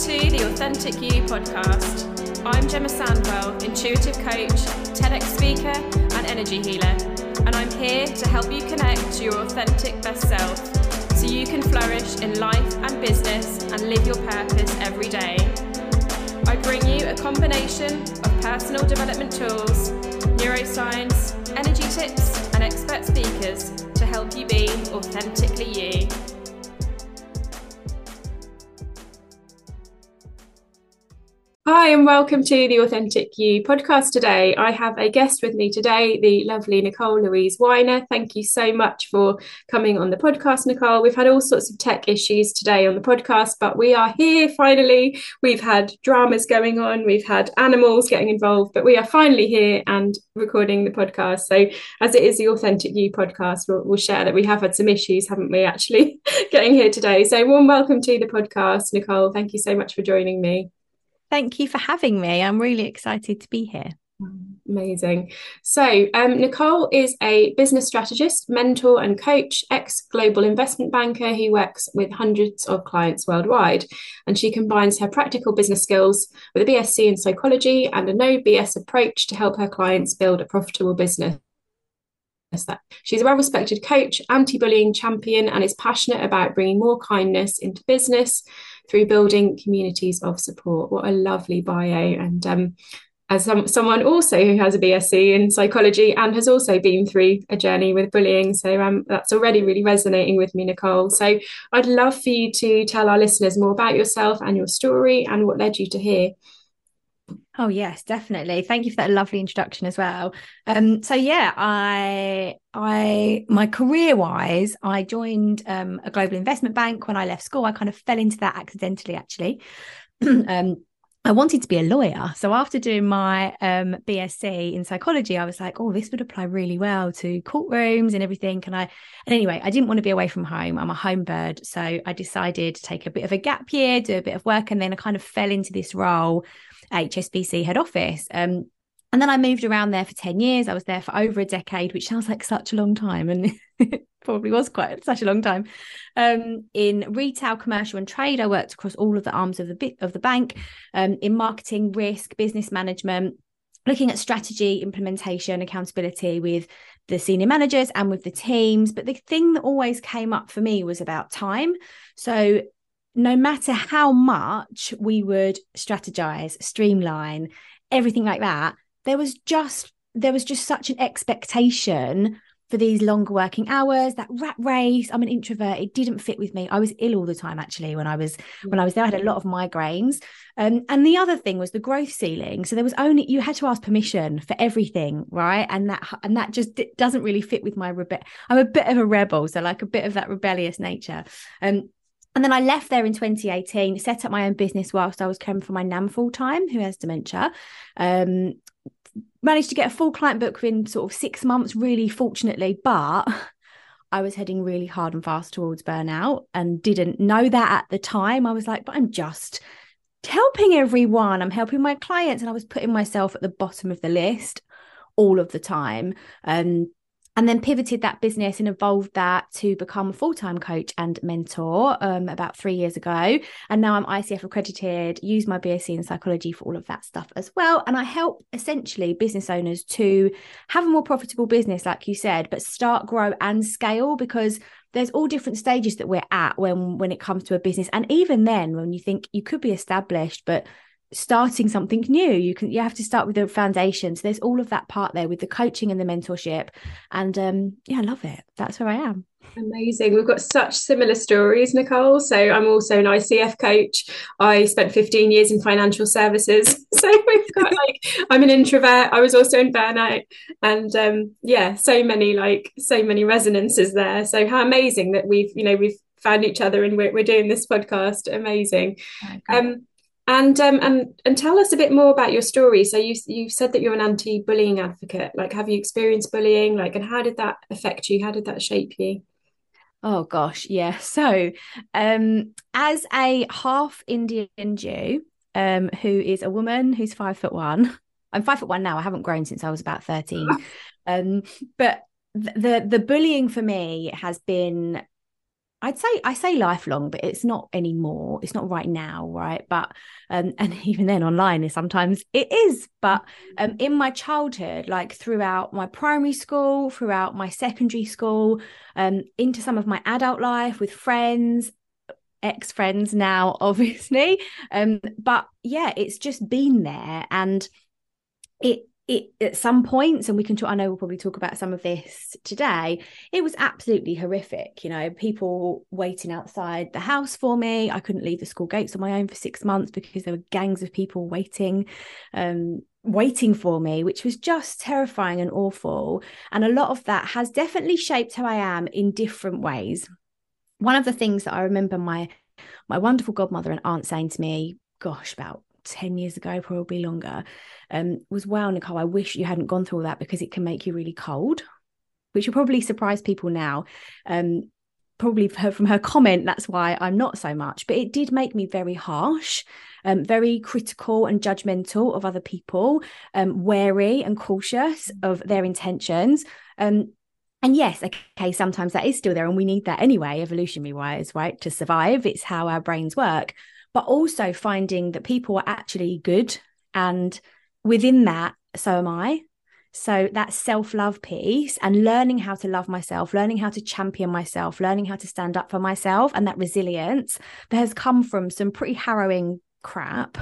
to the Authentic You podcast. I'm Gemma Sandwell, intuitive coach, TEDx speaker, and energy healer, and I'm here to help you connect to your authentic best self so you can flourish in life and business and live your purpose every day. I bring you a combination of personal development tools, neuroscience, energy tips, and expert speakers to help you be authentically you. Hi, and welcome to the Authentic You podcast today. I have a guest with me today, the lovely Nicole Louise Winer. Thank you so much for coming on the podcast, Nicole. We've had all sorts of tech issues today on the podcast, but we are here finally. We've had dramas going on, we've had animals getting involved, but we are finally here and recording the podcast. So, as it is the Authentic You podcast, we'll, we'll share that we have had some issues, haven't we, actually getting here today. So, warm welcome to the podcast, Nicole. Thank you so much for joining me. Thank you for having me. I'm really excited to be here. Amazing. So, um, Nicole is a business strategist, mentor, and coach, ex global investment banker who works with hundreds of clients worldwide. And she combines her practical business skills with a BSc in psychology and a no BS approach to help her clients build a profitable business. She's a well respected coach, anti bullying champion, and is passionate about bringing more kindness into business through building communities of support. What a lovely bio. And um, as some, someone also who has a BSc in psychology and has also been through a journey with bullying. So um, that's already really resonating with me, Nicole. So I'd love for you to tell our listeners more about yourself and your story and what led you to here. Oh yes, definitely. Thank you for that lovely introduction as well. Um, so yeah, I I my career wise, I joined um, a global investment bank when I left school. I kind of fell into that accidentally, actually. um, I wanted to be a lawyer. So after doing my um, BSc in psychology, I was like, oh, this would apply really well to courtrooms and everything. Can I? And anyway, I didn't want to be away from home. I'm a home bird. So I decided to take a bit of a gap year, do a bit of work. And then I kind of fell into this role HSBC head office. Um, and then I moved around there for 10 years. I was there for over a decade, which sounds like such a long time. And it probably was quite such a long time. Um, in retail, commercial, and trade, I worked across all of the arms of the of the bank, um, in marketing, risk, business management, looking at strategy, implementation, accountability with the senior managers and with the teams. But the thing that always came up for me was about time. So no matter how much we would strategize, streamline, everything like that, there was just there was just such an expectation for these longer working hours that rat race. I'm an introvert. It didn't fit with me. I was ill all the time actually when i was when i was there. I had a lot of migraines. Um, and the other thing was the growth ceiling. So there was only you had to ask permission for everything right? And that and that just doesn't really fit with my i'm a bit of a rebel so like a bit of that rebellious nature. Um, and then I left there in 2018, set up my own business whilst I was caring for my nan full time, who has dementia. Um, managed to get a full client book within sort of six months, really fortunately, but I was heading really hard and fast towards burnout and didn't know that at the time. I was like, but I'm just helping everyone. I'm helping my clients. And I was putting myself at the bottom of the list all of the time. Um, and then pivoted that business and evolved that to become a full-time coach and mentor um, about three years ago. And now i'm icf accredited use my bsc in psychology for all of that stuff as well. And i help essentially business owners to have a more profitable business like you said but start grow and scale because there's all different stages that we're at when when it comes to a business. And even then when you think you could be established but starting something new. You can you have to start with the foundations there's all of that part there with the coaching and the mentorship. And um yeah i love it. That's where i am. Amazing. We've got such similar stories nicole. So i'm also an icf coach. I spent 15 years in financial services. So we've got like i'm an introvert. I was also in burnout. And um yeah so many like so many resonances there. So how amazing that we've you know we've found each other and we're, we're doing this podcast. Amazing. Um and um, and and tell us a bit more about your story. So you you said that you're an anti-bullying advocate. Like, have you experienced bullying? Like, and how did that affect you? How did that shape you? Oh gosh, yeah. So, um, as a half Indian Jew, um, who is a woman who's five foot one. I'm five foot one now. I haven't grown since I was about thirteen. um, but the the bullying for me has been I'd say I say lifelong, but it's not anymore. It's not right now, right? But um, and even then online is sometimes it is. But um, in my childhood, like throughout my primary school, throughout my secondary school, um, into some of my adult life with friends, ex friends now, obviously. Um, but yeah, it's just been there, and it it at some points, and we can talk, I know we'll probably talk about some of this today, it was absolutely horrific. You know, people waiting outside the house for me. I couldn't leave the school gates on my own for six months because there were gangs of people waiting. Um, waiting for me, which was just terrifying and awful. And a lot of that has definitely shaped who I am in different ways. One of the things that I remember my my wonderful godmother and aunt saying to me, gosh, about 10 years ago, probably longer, um, was wow, Nicole, I wish you hadn't gone through all that because it can make you really cold, which will probably surprise people now. Um, probably from her comment, that's why I'm not so much, but it did make me very harsh, um, very critical and judgmental of other people, um, wary and cautious of their intentions. Um, and yes, okay, sometimes that is still there, and we need that anyway, evolutionary wise, right, to survive. It's how our brains work but also finding that people are actually good. And within that, so am I. So that self love piece and learning how to love myself, learning how to champion myself, learning how to stand up for myself, and that resilience that has come from some pretty harrowing crap.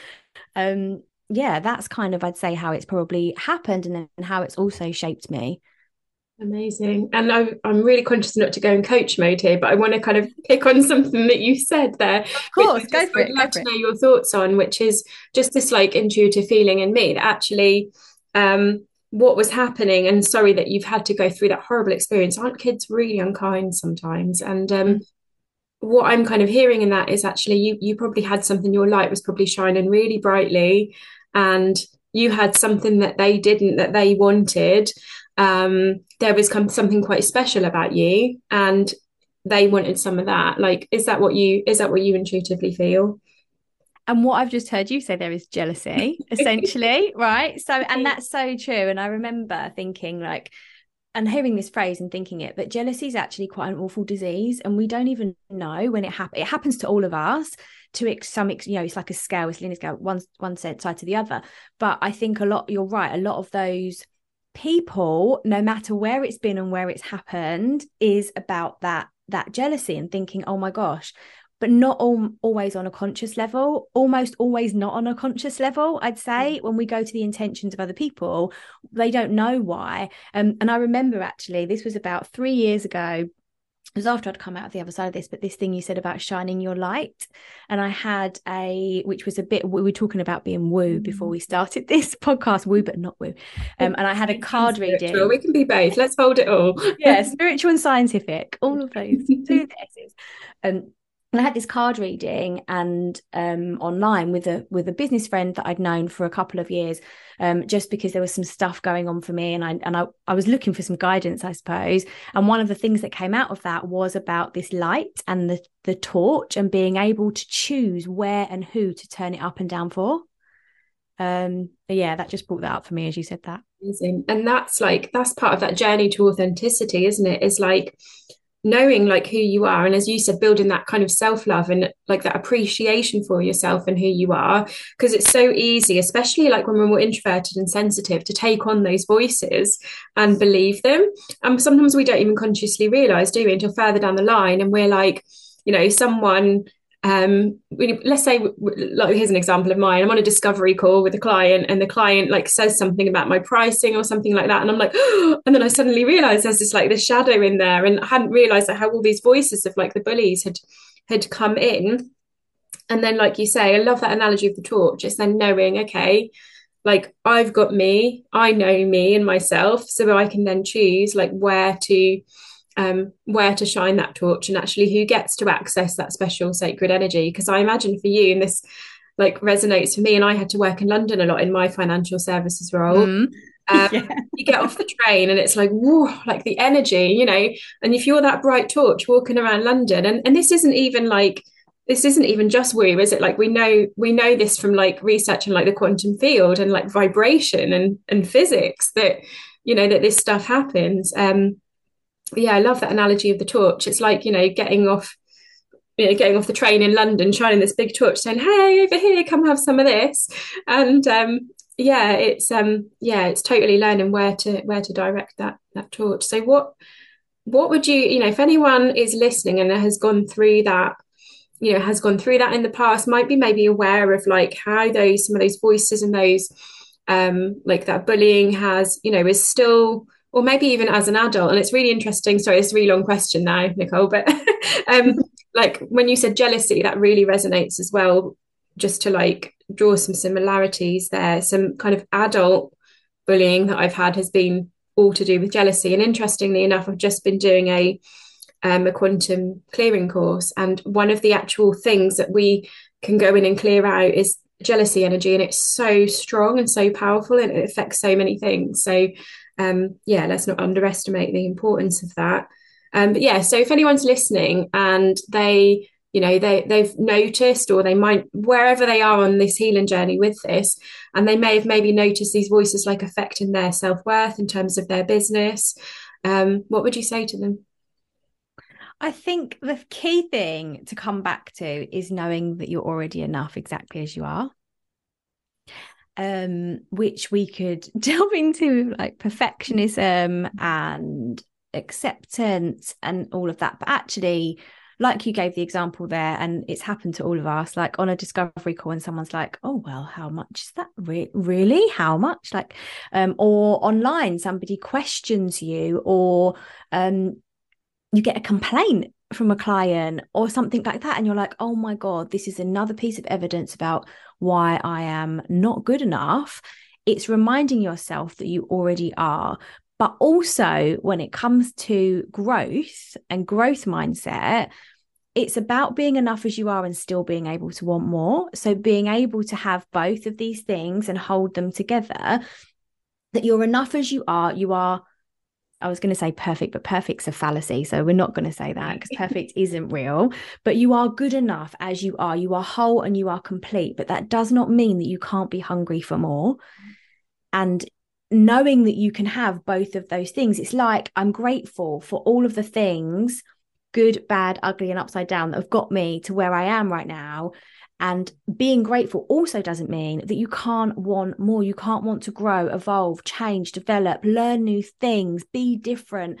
um, yeah, that's kind of, I'd say, how it's probably happened and then how it's also shaped me. Amazing. And I'm, I'm really conscious not to go in coach mode here, but I want to kind of pick on something that you said there. Of course, go for I'd it. love to know your thoughts on, which is just this like intuitive feeling in me that actually um, what was happening, and sorry that you've had to go through that horrible experience. Aren't kids really unkind sometimes? And um, mm. what I'm kind of hearing in that is actually you you probably had something, your light was probably shining really brightly, and you had something that they didn't, that they wanted um, there was something quite special about you and they wanted some of that like is that what you is that what you intuitively feel and what I've just heard you say there is jealousy, essentially, right? So, and that's so true. And I remember thinking, like, and hearing this phrase and thinking it, but jealousy is actually quite an awful disease, and we don't even know when it happens. It happens to all of us. To ex- some, ex- you know, it's like a scale, it's linear scale, one one side to the other. But I think a lot. You're right. A lot of those people no matter where it's been and where it's happened is about that that jealousy and thinking oh my gosh but not all, always on a conscious level almost always not on a conscious level i'd say mm. when we go to the intentions of other people they don't know why um, and i remember actually this was about three years ago was after I'd come out of the other side of this, but this thing you said about shining your light. And I had a, which was a bit, we were talking about being woo before we started this podcast, woo, but not woo. Um, and I had a card reading. We can be both. Let's hold it all. yeah, spiritual and scientific, all of those two things. Um, and I had this card reading and um, online with a with a business friend that I'd known for a couple of years, um, just because there was some stuff going on for me, and I and I, I was looking for some guidance, I suppose. And one of the things that came out of that was about this light and the the torch, and being able to choose where and who to turn it up and down for. Um, yeah, that just brought that up for me as you said that. Amazing, and that's like that's part of that journey to authenticity, isn't it? Is like knowing like who you are and as you said building that kind of self-love and like that appreciation for yourself and who you are because it's so easy especially like when we're more introverted and sensitive to take on those voices and believe them. And sometimes we don't even consciously realize do we until further down the line and we're like you know someone um let's say like here's an example of mine. I'm on a discovery call with a client and the client like says something about my pricing or something like that and i'm like oh, and then i suddenly realize there's this like this shadow in there and i hadn't realized that how all these voices of like the bullies had had come in. And then like you say i love that analogy of the torch. It's then knowing okay like i've got me i know me and myself so i can then choose like where to um, where to shine that torch and actually who gets to access that special sacred energy. Because I imagine for you, and this like resonates for me, and I had to work in London a lot in my financial services role. Mm. Um, yeah. you get off the train and it's like whoa, like the energy, you know. And if you're that bright torch walking around London, and and this isn't even like this isn't even just woo, is it? Like we know we know this from like research and like the quantum field and like vibration and and physics that you know that this stuff happens. Um, yeah, I love that analogy of the torch. It's like, you know, getting off, you know, getting off the train in London, shining this big torch, saying, "Hey, over here, come have some of this." And um, yeah, it's um, yeah, it's totally learning where to where to direct that that torch. So what what would you, you know, if anyone is listening and has gone through that, you know, has gone through that in the past, might be maybe aware of like how those some of those voices and those um like that bullying has, you know, is still or maybe even as an adult. And it's really interesting. Sorry, it's a really long question now, Nicole, but um, like when you said jealousy, that really resonates as well. Just to like draw some similarities there, some kind of adult bullying that I've had has been all to do with jealousy. And interestingly enough, I've just been doing a um, a quantum clearing course, and one of the actual things that we can go in and clear out is jealousy energy, and it's so strong and so powerful, and it affects so many things. So um, yeah, let's not underestimate the importance of that. Um, but yeah, so if anyone's listening and they, you know, they they've noticed or they might wherever they are on this healing journey with this, and they may have maybe noticed these voices like affecting their self worth in terms of their business. Um, what would you say to them? I think the key thing to come back to is knowing that you're already enough exactly as you are um, which we could delve into like perfectionism and acceptance and all of that. But actually, like you gave the example there, and it's happened to all of us, like on a discovery call, and someone's like, "Oh well, how much is that? Re- really? How much?" Like, um, or online, somebody questions you, or um, you get a complaint from a client or something like that and you're like oh my god this is another piece of evidence about why i am not good enough. It's reminding yourself that you already are. But also when it comes to growth and growth mindset it's about being enough as you are and still being able to want more. So being able to have both of these things and hold them together that you're enough as you are you are I was going to say perfect, but perfect's a fallacy. So we're not going to say that because perfect isn't real. But you are good enough as you are. You are whole and you are complete. But that does not mean that you can't be hungry for more. Mm. And knowing that you can have both of those things, it's like I'm grateful for all of the things good, bad, ugly, and upside down that have got me to where I am right now. And being grateful also doesn't mean that you can't want more. You can't want to grow, evolve, change, develop, learn new things, be different.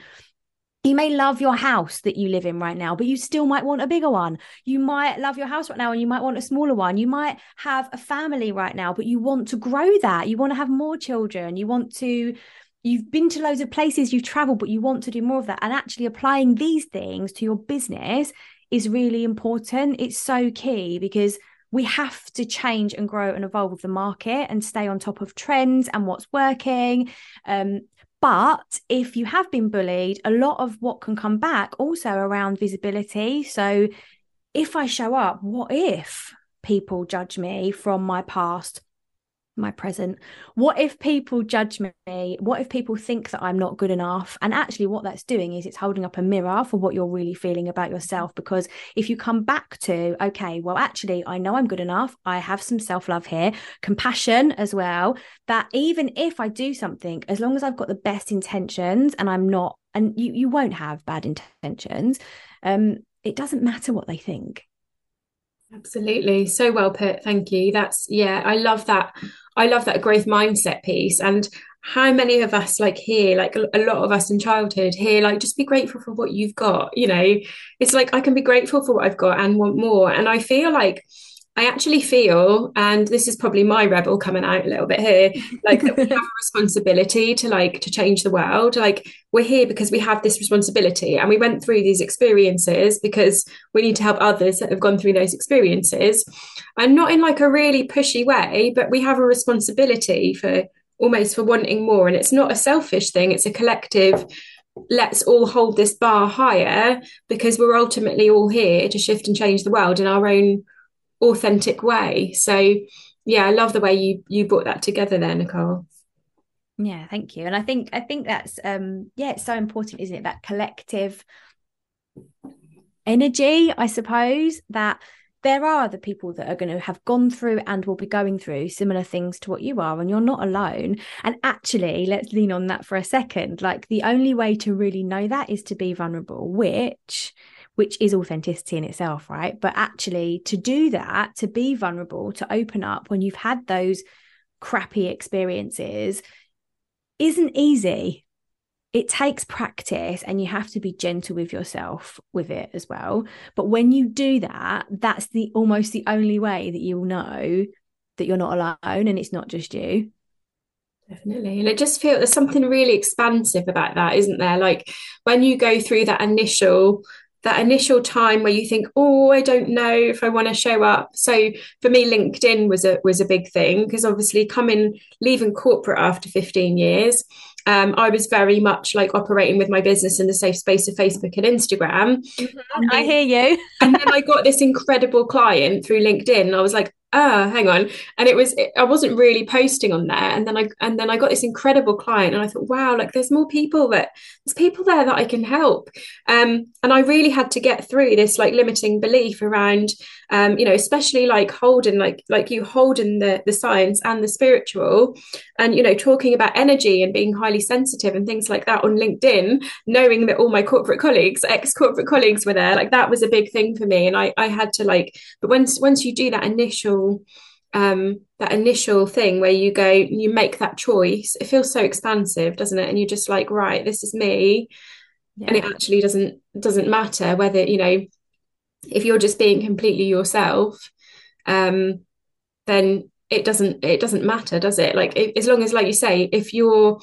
You may love your house that you live in right now, but you still might want a bigger one. You might love your house right now and you might want a smaller one. You might have a family right now, but you want to grow that. You want to have more children. You want to you've been to loads of places, you've traveled, but you want to do more of that. And actually applying these things to your business is really important. It's so key because we have to change and grow and evolve with the market and stay on top of trends and what's working. Um, but if you have been bullied, a lot of what can come back also around visibility. So if I show up, what if people judge me from my past? My present what if people judge me what if people think that i'm not good enough and actually what that's doing is it's holding up a mirror for what you're really feeling about yourself because if you come back to okay well actually i know i'm good enough i have some self-love here compassion as well that even if i do something as long as i've got the best intentions and i'm not and you you won't have bad intentions um it doesn't matter what they think Absolutely. So well put. Thank you. That's, yeah, I love that. I love that growth mindset piece. And how many of us, like here, like a lot of us in childhood here, like just be grateful for what you've got. You know, it's like I can be grateful for what I've got and want more. And I feel like, I actually feel, and this is probably my rebel coming out a little bit here, like that we have a responsibility to like to change the world. Like we're here because we have this responsibility, and we went through these experiences because we need to help others that have gone through those experiences, and not in like a really pushy way, but we have a responsibility for almost for wanting more, and it's not a selfish thing; it's a collective let's all hold this bar higher because we're ultimately all here to shift and change the world in our own authentic way. So yeah, I love the way you you brought that together there, Nicole. Yeah, thank you. And I think I think that's um yeah, it's so important, isn't it? That collective energy, I suppose, that there are other people that are going to have gone through and will be going through similar things to what you are, and you're not alone. And actually, let's lean on that for a second. Like the only way to really know that is to be vulnerable, which which is authenticity in itself, right? But actually, to do that, to be vulnerable, to open up when you've had those crappy experiences isn't easy. It takes practice and you have to be gentle with yourself with it as well. But when you do that that's the almost the only way that you'll know that you're not alone and it's not just you. Definitely. And it just feels there's something really expansive about that isn't there? Like when you go through that initial that initial time where you think oh i don't know if i want to show up so for me linkedin was a was a big thing because obviously coming leaving corporate after 15 years um, I was very much like operating with my business in the safe space of Facebook and Instagram. Mm-hmm. And I hear you. and then I got this incredible client through LinkedIn. I was like, ah, hang on. And it was, it, I wasn't really posting on there. And then I, and then I got this incredible client and I thought, wow, like there's more people that there's people there that I can help. Um, and I really had to get through this like limiting belief around, um, you know, especially like holding, like, like you holding the, the science and the spiritual and, you know, talking about energy and being highly sensitive and things like that on LinkedIn, knowing that all my corporate colleagues, ex corporate colleagues were there, like that was a big thing for me. And I, I had to like, but once, once you do that initial initial um that initial thing where you go you make that choice it feels so expansive doesn't it? And you're just like right this is me. Yeah. and it actually doesn't doesn't matter whether you know if you're just being completely yourself um then it doesn't it doesn't matter does it? Like if, as long as like you say if you're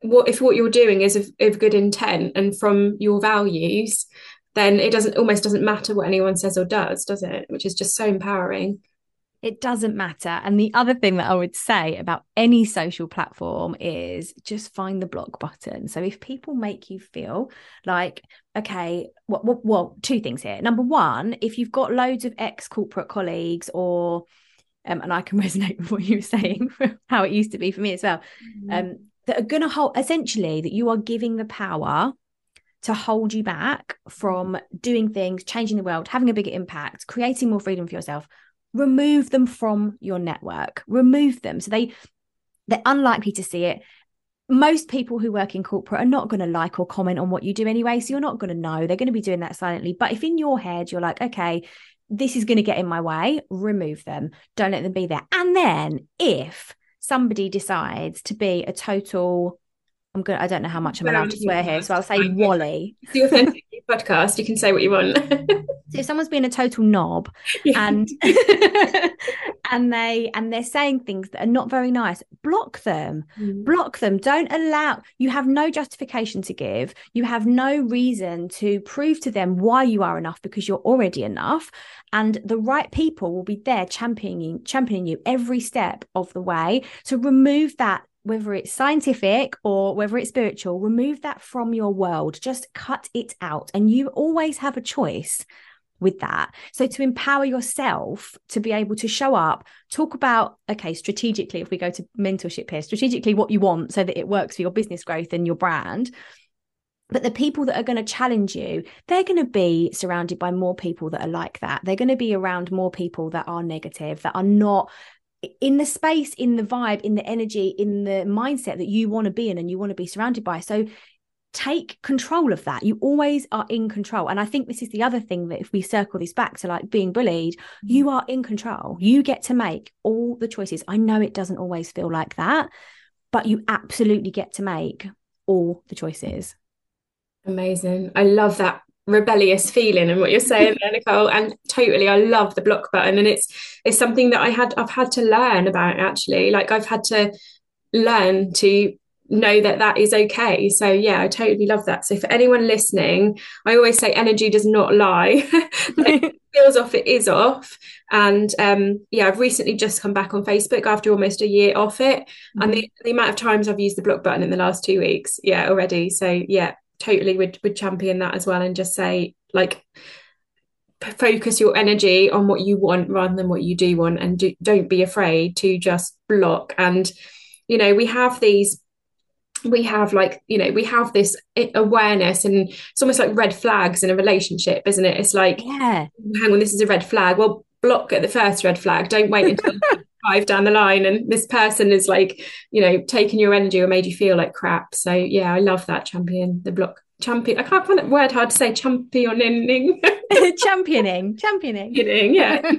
what if what you're doing is of, of good intent and from your values then it doesn't almost doesn't matter what anyone says or does does it? Which is just so empowering it doesn't matter. And the other thing that I would say about any social platform is just find the block button. So if people make you feel like, okay, well, well, well two things here. Number one, if you've got loads of ex corporate colleagues or um, and I can resonate with what you were saying, how it used to be for me as well, mm-hmm. um, that are going to hold essentially that you are giving the power to hold you back from doing things, changing the world, having a bigger impact, creating more freedom for yourself remove them from your network. Remove them. So they they're unlikely to see it. Most people who work in corporate are not going to like or comment on what you do anyway so you're not going to know. They're going to be doing that silently. But if in your head you're like okay this is going to get in my way remove them. Don't let them be there. And then if somebody decides to be a total I'm good. I don't know how much I'm allowed to swear here, so I'll say Wally. It's the authentic podcast. You can say what you want. so if someone's being a total knob yeah. and and they and they're saying things that are not very nice, block them. Mm. Block them. Don't allow. You have no justification to give. You have no reason to prove to them why you are enough because you're already enough. And the right people will be there championing championing you every step of the way to remove that whether it's scientific or whether it's spiritual, remove that from your world. Just cut it out. And you always have a choice with that. So to empower yourself to be able to show up, talk about, okay, strategically, if we go to mentorship here, strategically what you want so that it works for your business growth and your brand. But the people that are going to challenge you, they're going to be surrounded by more people that are like that. They're going to be around more people that are negative, that are not in the space, in the vibe, in the energy, in the mindset that you want to be in and you want to be surrounded by. So take control of that. You always are in control. And I think this is the other thing that if we circle this back to like being bullied, mm-hmm. you are in control. You get to make all the choices. I know it doesn't always feel like that, but you absolutely get to make all the choices. Amazing. I love that rebellious feeling and what you're saying there, Nicole. And totally, I love the block button, and it's it's something that I had I've had to learn about actually. Like I've had to learn to know that that is okay. So yeah, I totally love that. So for anyone listening, I always say energy does not lie. it feels off, it is off. And um, yeah, I've recently just come back on Facebook after almost a year off it, mm-hmm. and the, the amount of times I've used the block button in the last two weeks, yeah, already. So yeah, totally would would champion that as well and just say like focus your energy on what you want rather than what you do want and do, don't be afraid to just block. And you know we have these we have like you know we have this awareness and it's almost like red flags in a relationship isn't it? It's like yeah. Hang on this is a red flag. Well block at the first red flag. Don't wait until five down the line and this person is like, you know, taking your energy or made you feel like crap. So yeah, I love that champion, the block champion. I can't find that word hard to say. Championing. championing, championing. Championing, yeah.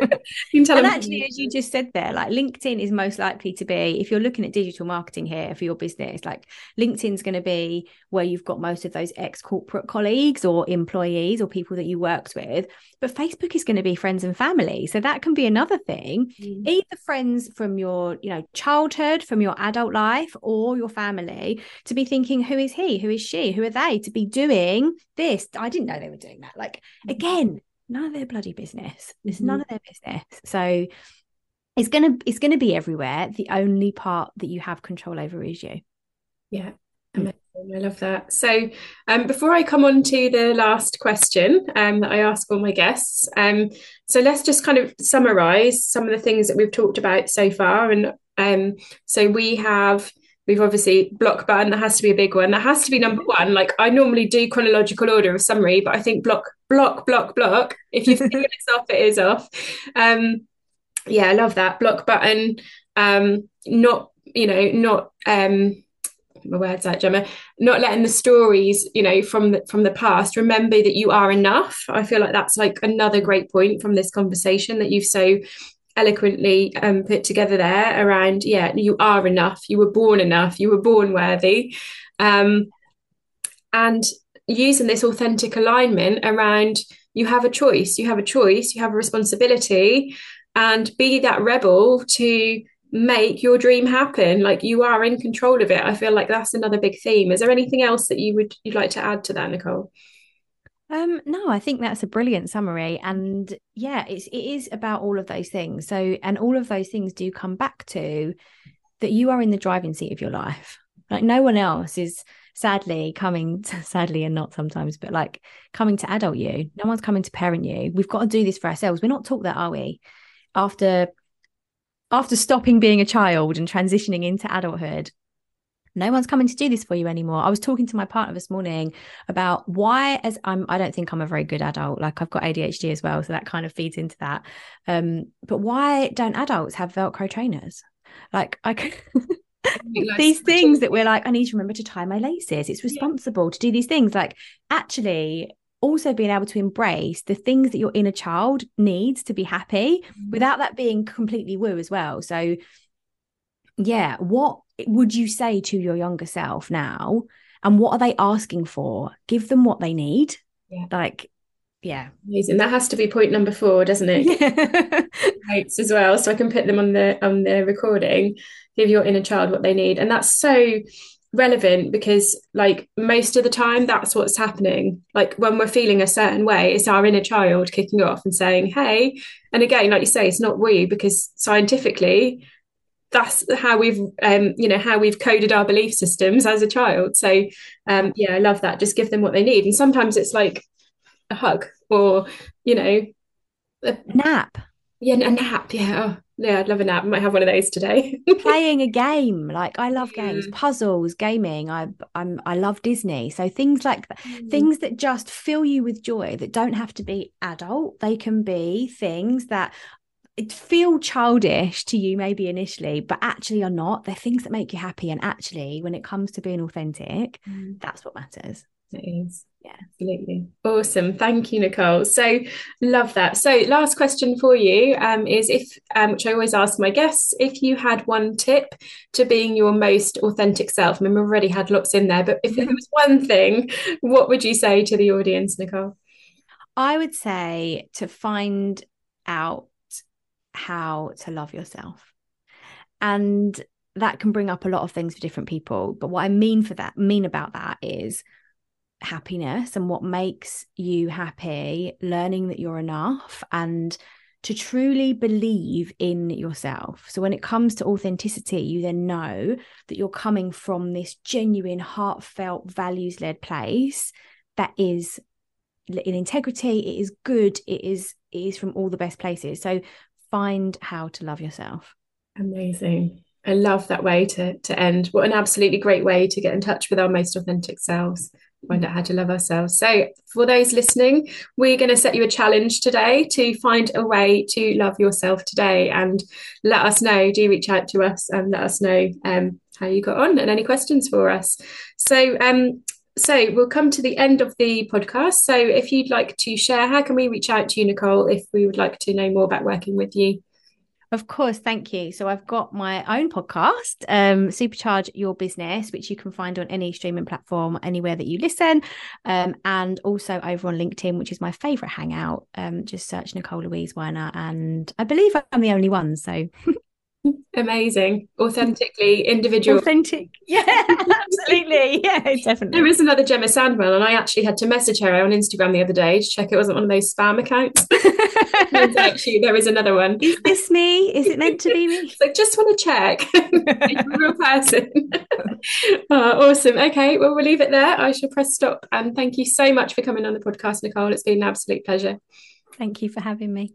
and actually, as you just said there, like LinkedIn is most likely to be, if you're looking at digital marketing here for your business, like LinkedIn's going to be where you've got most of those ex corporate colleagues or employees or people that you worked with. But Facebook is going to be friends and family. So that can be another thing. Mm. Either friends from your, you know, childhood, from your adult life, or your family to be thinking, who is he? Who is she? Who are they? To be doing this. I didn't know they were doing that. Like mm. again, none of their bloody business. It's mm-hmm. none of their business. So it's gonna it's gonna be everywhere. The only part that you have control over is you. Yeah. Amazing. I love that. So, um, before I come on to the last question um, that I ask all my guests, um, so let's just kind of summarize some of the things that we've talked about so far. And um, so we have, we've obviously block button, that has to be a big one. That has to be number one. Like I normally do chronological order of summary, but I think block, block, block, block. If you think it's off, it is off. Um, yeah, I love that block button. Um, not, you know, not um my words out, Gemma, not letting the stories, you know, from the from the past, remember that you are enough. I feel like that's like another great point from this conversation that you've so eloquently um, put together there around, yeah, you are enough. You were born enough. You were born worthy. Um, and using this authentic alignment around you have a choice, you have a choice, you have a responsibility, and be that rebel to make your dream happen like you are in control of it i feel like that's another big theme is there anything else that you would you'd like to add to that nicole um no i think that's a brilliant summary and yeah it's it is about all of those things. So and all of those things do come back to that you are in the driving seat of your life. Like no one else is sadly coming to, sadly and not sometimes but like coming to adult you. No one's coming to parent you. We've got to do this for ourselves. We're not taught that are we? After after stopping being a child and transitioning into adulthood, no one's coming to do this for you anymore. I was talking to my partner this morning about why, as I'm, I don't think I'm a very good adult. Like I've got ADHD as well, so that kind of feeds into that. Um, but why don't adults have Velcro trainers? Like I could. these things that we're like, I need to remember to tie my laces. It's responsible yeah. to do these things. Like, actually, also being able to embrace the things that your inner child needs to be happy mm-hmm. without that being completely woo as well. So, yeah, what would you say to your younger self now? And what are they asking for? Give them what they need. Yeah. Like, yeah. Amazing. That has to be point number four, doesn't it? Yeah. Notes as well. So I can put them on the on the recording. Give your inner child what they need. And that's so relevant because like most of the time that's what's happening like when we're feeling a certain way it's our inner child kicking off and saying hey and again like you say it's not we because scientifically that's how we've um you know how we've coded our belief systems as a child so um yeah i love that just give them what they need and sometimes it's like a hug or you know a nap yeah a nap yeah oh, yeah, I'd love a nap. I might have one of those today. Playing a game, like I love games, puzzles, gaming. I I'm I love Disney. So things like mm. things that just fill you with joy that don't have to be adult. They can be things that feel childish to you maybe initially but actually are not they're things that make you happy and actually when it comes to being authentic mm. that's what matters it is yeah, absolutely. Awesome. Thank you, Nicole. So love that. So last question for you um, is if, um, which I always ask my guests, if you had one tip to being your most authentic self, I mean, we've already had lots in there, but if there was one thing, what would you say to the audience, Nicole? I would say to find out how to love yourself. And that can bring up a lot of things for different people. But what I mean for that, mean about that is happiness and what makes you happy, learning that you're enough and to truly believe in yourself. So when it comes to authenticity, you then know that you're coming from this genuine, heartfelt, values led place that is in integrity, it is good, it is it is from all the best places. So find how to love yourself. Amazing. I love that way to to end. What an absolutely great way to get in touch with our most authentic selves find out how to love ourselves. So, for those listening, we're going to set you a challenge today to find a way to love yourself today and let us know. Do reach out to us and let us know um, how you got on and any questions for us. So, um, so we'll come to the end of the podcast. So, if you'd like to share, how can we reach out to you, Nicole, if we would like to know more about working with you? Of course, thank you. So I've got my own podcast, um, Supercharge Your Business, which you can find on any streaming platform, anywhere that you listen, um, and also over on LinkedIn, which is my favourite hangout. Um, just search Nicole Louise Winer, and I believe I'm the only one. So Amazing. Authentically individual. Authentic. Yeah, absolutely. Yeah, definitely. There is another Gemma Sandwell, and I actually had to message her on Instagram the other day to check it wasn't one of those spam accounts. actually, there is another one. Is this me? Is it meant to be me? like, just want to check. real person. oh, awesome. Okay, well, we'll leave it there. I shall press stop. And thank you so much for coming on the podcast, Nicole. It's been an absolute pleasure. Thank you for having me.